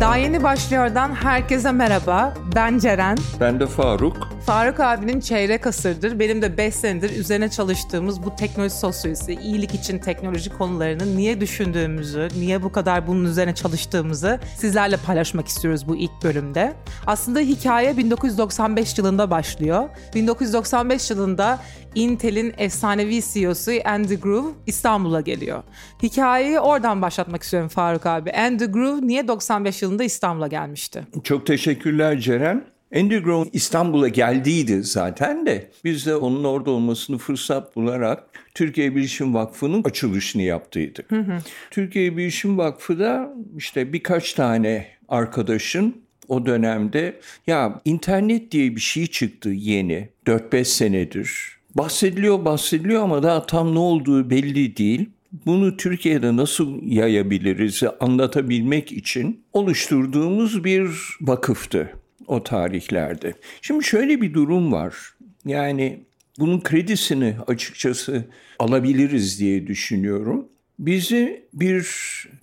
Daha yeni başlıyordan herkese merhaba. Ben Ceren. Ben de Faruk. Faruk abinin çeyrek asırdır, benim de 5 senedir üzerine çalıştığımız bu teknoloji sosyolojisi, iyilik için teknoloji konularını niye düşündüğümüzü, niye bu kadar bunun üzerine çalıştığımızı sizlerle paylaşmak istiyoruz bu ilk bölümde. Aslında hikaye 1995 yılında başlıyor. 1995 yılında Intel'in efsanevi CEO'su Andy Grove İstanbul'a geliyor. Hikayeyi oradan başlatmak istiyorum Faruk abi. Andy Grove niye 95 yılında İstanbul'a gelmişti? Çok teşekkürler Ceren. Grove İstanbul'a geldiydi zaten de biz de onun orada olmasını fırsat bularak Türkiye Bilişim Vakfı'nın açılışını yaptıydık. Hı hı. Türkiye Bilişim Vakfı da işte birkaç tane arkadaşın o dönemde ya internet diye bir şey çıktı yeni 4-5 senedir bahsediliyor bahsediliyor ama daha tam ne olduğu belli değil. Bunu Türkiye'de nasıl yayabiliriz anlatabilmek için oluşturduğumuz bir vakıftı o tarihlerde. Şimdi şöyle bir durum var. Yani bunun kredisini açıkçası alabiliriz diye düşünüyorum. Bizi bir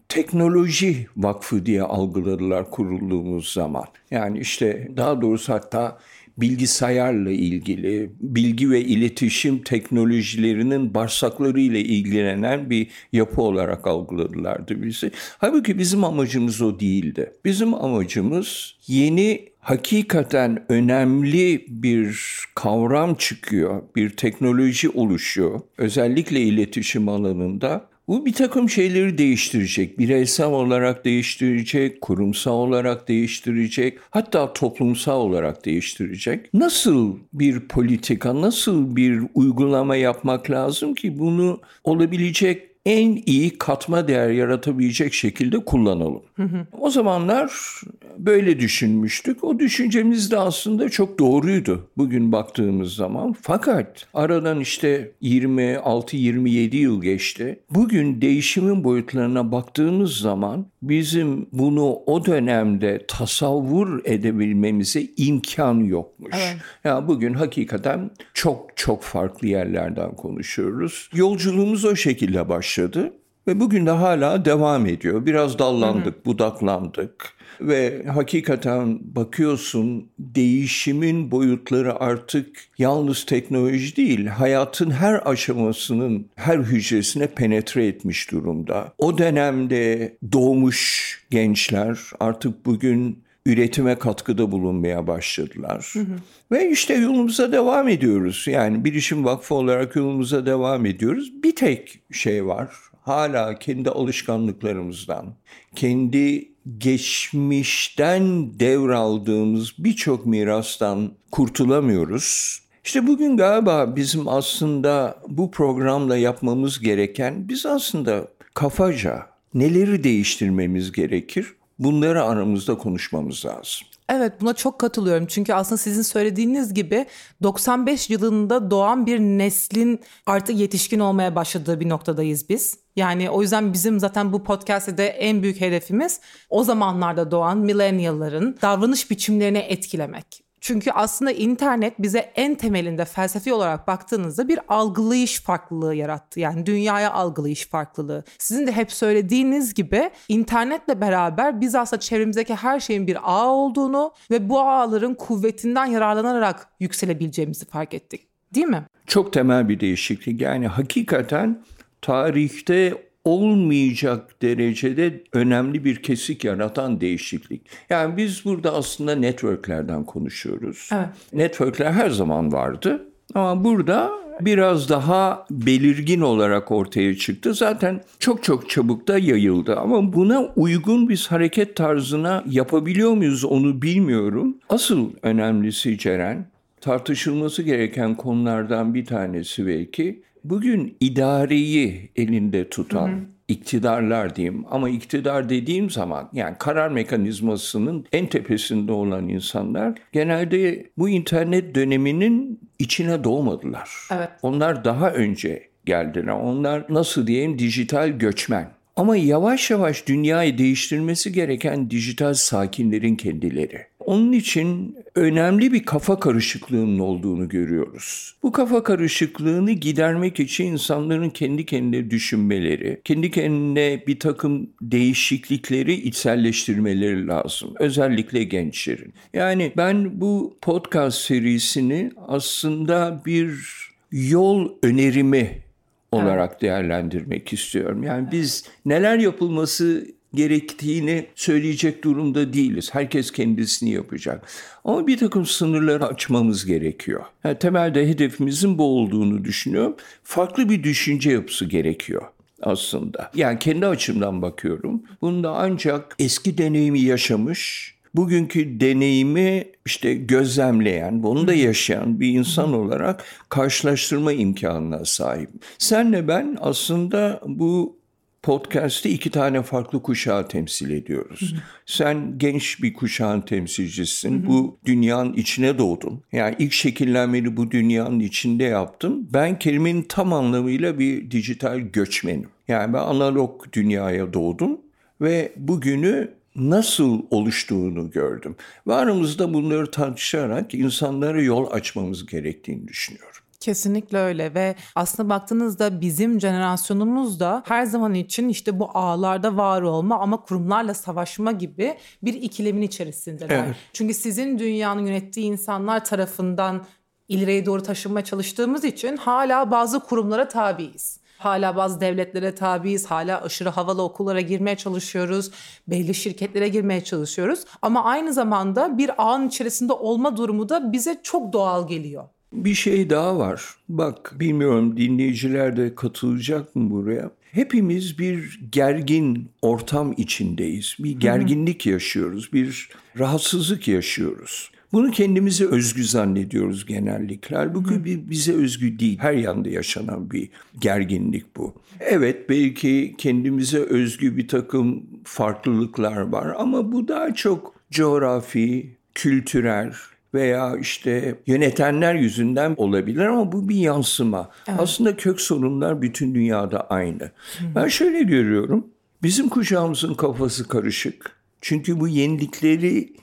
teknoloji vakfı diye algıladılar kurulduğumuz zaman. Yani işte daha doğrusu hatta bilgisayarla ilgili, bilgi ve iletişim teknolojilerinin bağırsakları ile ilgilenen bir yapı olarak algıladılardı bizi. Halbuki bizim amacımız o değildi. Bizim amacımız yeni hakikaten önemli bir kavram çıkıyor, bir teknoloji oluşuyor. Özellikle iletişim alanında bu bir takım şeyleri değiştirecek. Bireysel olarak değiştirecek, kurumsal olarak değiştirecek, hatta toplumsal olarak değiştirecek. Nasıl bir politika, nasıl bir uygulama yapmak lazım ki bunu olabilecek en iyi katma değer yaratabilecek şekilde kullanalım. Hı hı. O zamanlar böyle düşünmüştük. O düşüncemiz de aslında çok doğruydu bugün baktığımız zaman. Fakat aradan işte 26-27 yıl geçti. Bugün değişimin boyutlarına baktığımız zaman bizim bunu o dönemde tasavvur edebilmemize imkan yokmuş. Evet. Yani bugün hakikaten çok çok farklı yerlerden konuşuyoruz. Yolculuğumuz o şekilde başladı ve bugün de hala devam ediyor. Biraz dallandık, hı hı. budaklandık ve hakikaten bakıyorsun değişimin boyutları artık yalnız teknoloji değil, hayatın her aşamasının her hücresine penetre etmiş durumda. O dönemde doğmuş gençler artık bugün üretime katkıda bulunmaya başladılar. Hı hı. Ve işte yolumuza devam ediyoruz. Yani Bilişim Vakfı olarak yolumuza devam ediyoruz. Bir tek şey var. Hala kendi alışkanlıklarımızdan, kendi geçmişten devraldığımız birçok mirastan kurtulamıyoruz. İşte bugün galiba bizim aslında bu programla yapmamız gereken biz aslında kafaca neleri değiştirmemiz gerekir? Bunları aramızda konuşmamız lazım. Evet buna çok katılıyorum. Çünkü aslında sizin söylediğiniz gibi 95 yılında doğan bir neslin artık yetişkin olmaya başladığı bir noktadayız biz. Yani o yüzden bizim zaten bu podcast'te de en büyük hedefimiz o zamanlarda doğan millennial'ların davranış biçimlerini etkilemek. Çünkü aslında internet bize en temelinde felsefi olarak baktığınızda bir algılayış farklılığı yarattı. Yani dünyaya algılayış farklılığı. Sizin de hep söylediğiniz gibi internetle beraber biz aslında çevremizdeki her şeyin bir ağ olduğunu ve bu ağların kuvvetinden yararlanarak yükselebileceğimizi fark ettik. Değil mi? Çok temel bir değişiklik. Yani hakikaten tarihte olmayacak derecede önemli bir kesik yaratan değişiklik. Yani biz burada aslında networklerden konuşuyoruz. Evet. Networkler her zaman vardı ama burada biraz daha belirgin olarak ortaya çıktı. Zaten çok çok çabuk da yayıldı ama buna uygun biz hareket tarzına yapabiliyor muyuz onu bilmiyorum. Asıl önemlisi Ceren tartışılması gereken konulardan bir tanesi belki bugün idareyi elinde tutan hı hı. iktidarlar diyeyim ama iktidar dediğim zaman yani karar mekanizmasının en tepesinde olan insanlar genelde bu internet döneminin içine doğmadılar. Evet. Onlar daha önce geldiler. Onlar nasıl diyeyim dijital göçmen. Ama yavaş yavaş dünyayı değiştirmesi gereken dijital sakinlerin kendileri. Onun için önemli bir kafa karışıklığının olduğunu görüyoruz. Bu kafa karışıklığını gidermek için insanların kendi kendine düşünmeleri, kendi kendine bir takım değişiklikleri içselleştirmeleri lazım. Özellikle gençlerin. Yani ben bu podcast serisini aslında bir yol önerimi olarak değerlendirmek istiyorum. Yani biz neler yapılması gerektiğini söyleyecek durumda değiliz. Herkes kendisini yapacak. Ama bir takım sınırları açmamız gerekiyor. Yani temelde hedefimizin bu olduğunu düşünüyorum. Farklı bir düşünce yapısı gerekiyor aslında. Yani kendi açımdan bakıyorum. Bunda ancak eski deneyimi yaşamış, bugünkü deneyimi işte gözlemleyen, bunu da yaşayan bir insan olarak karşılaştırma imkanına sahip. Senle ben aslında bu podcast'te iki tane farklı kuşağı temsil ediyoruz. Hı hı. Sen genç bir kuşağın temsilcisin. Hı hı. Bu dünyanın içine doğdun. Yani ilk şekillenmeni bu dünyanın içinde yaptım. Ben kelimenin tam anlamıyla bir dijital göçmenim. Yani ben analog dünyaya doğdum ve bugünü nasıl oluştuğunu gördüm. Ve aramızda bunları tartışarak insanlara yol açmamız gerektiğini düşünüyorum. Kesinlikle öyle ve aslında baktığınızda bizim jenerasyonumuz da her zaman için işte bu ağlarda var olma ama kurumlarla savaşma gibi bir ikilemin içerisindeler. Evet. Çünkü sizin dünyanın yönettiği insanlar tarafından ileriye doğru taşınmaya çalıştığımız için hala bazı kurumlara tabiiz. Hala bazı devletlere tabiiz, hala aşırı havalı okullara girmeye çalışıyoruz, belli şirketlere girmeye çalışıyoruz. Ama aynı zamanda bir ağın içerisinde olma durumu da bize çok doğal geliyor. Bir şey daha var. Bak bilmiyorum dinleyiciler de katılacak mı buraya? Hepimiz bir gergin ortam içindeyiz. Bir gerginlik yaşıyoruz, bir rahatsızlık yaşıyoruz. Bunu kendimize özgü zannediyoruz genellikle. Halbuki bir bize özgü değil. Her yanda yaşanan bir gerginlik bu. Evet belki kendimize özgü bir takım farklılıklar var ama bu daha çok coğrafi, kültürel, veya işte yönetenler yüzünden olabilir ama bu bir yansıma. Evet. Aslında kök sorunlar bütün dünyada aynı. Hı. Ben şöyle görüyorum. Bizim kuşağımızın kafası karışık. Çünkü bu yenilikleri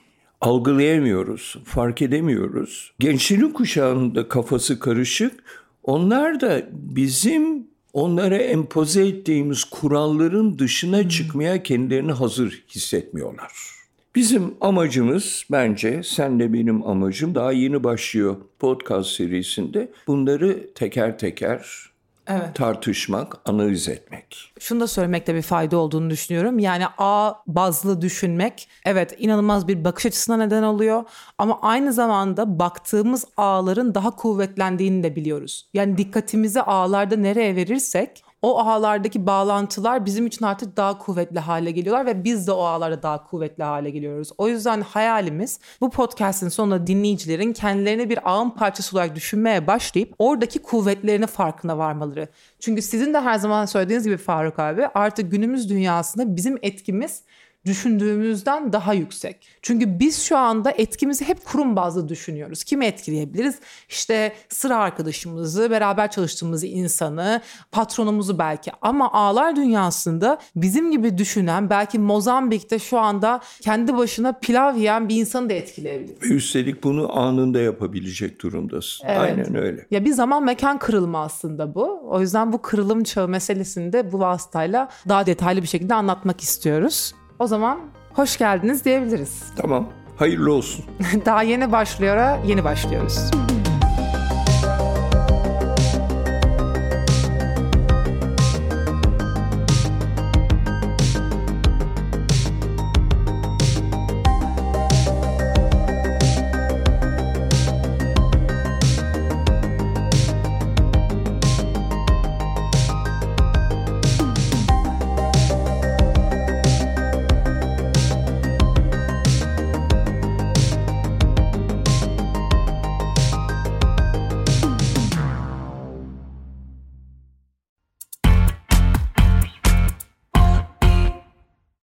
algılayamıyoruz, fark edemiyoruz. Gençlerin kuşağında kafası karışık. Onlar da bizim onlara empoze ettiğimiz kuralların dışına çıkmaya kendilerini hazır hissetmiyorlar. Bizim amacımız bence senle benim amacım daha yeni başlıyor podcast serisinde bunları teker teker Evet. Tartışmak, analiz etmek. Şunu da söylemekte bir fayda olduğunu düşünüyorum. Yani A bazlı düşünmek evet inanılmaz bir bakış açısına neden oluyor. Ama aynı zamanda baktığımız ağların daha kuvvetlendiğini de biliyoruz. Yani dikkatimizi ağlarda nereye verirsek o ağlardaki bağlantılar bizim için artık daha kuvvetli hale geliyorlar ve biz de o ağlarda daha kuvvetli hale geliyoruz. O yüzden hayalimiz bu podcast'in sonunda dinleyicilerin kendilerini bir ağın parçası olarak düşünmeye başlayıp oradaki kuvvetlerini farkına varmaları. Çünkü sizin de her zaman söylediğiniz gibi Faruk abi artık günümüz dünyasında bizim etkimiz düşündüğümüzden daha yüksek. Çünkü biz şu anda etkimizi hep kurum bazlı düşünüyoruz. Kimi etkileyebiliriz? İşte sıra arkadaşımızı, beraber çalıştığımız insanı, patronumuzu belki. Ama ağlar dünyasında bizim gibi düşünen, belki Mozambik'te şu anda kendi başına pilav yiyen bir insanı da etkileyebilir. Üstelik bunu anında yapabilecek durumdasın. Evet. Aynen öyle. Ya bir zaman mekan kırılma aslında bu. O yüzden bu kırılım çağı meselesini de bu vasıtayla daha detaylı bir şekilde anlatmak istiyoruz. O zaman hoş geldiniz diyebiliriz. Tamam. Hayırlı olsun. Daha yeni başlıyor, yeni başlıyoruz.